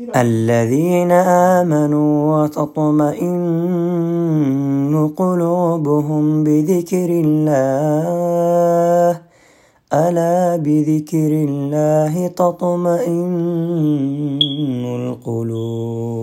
الذين آمنوا وتطمئن قلوبهم بذكر الله ألا بذكر الله تطمئن القلوب؟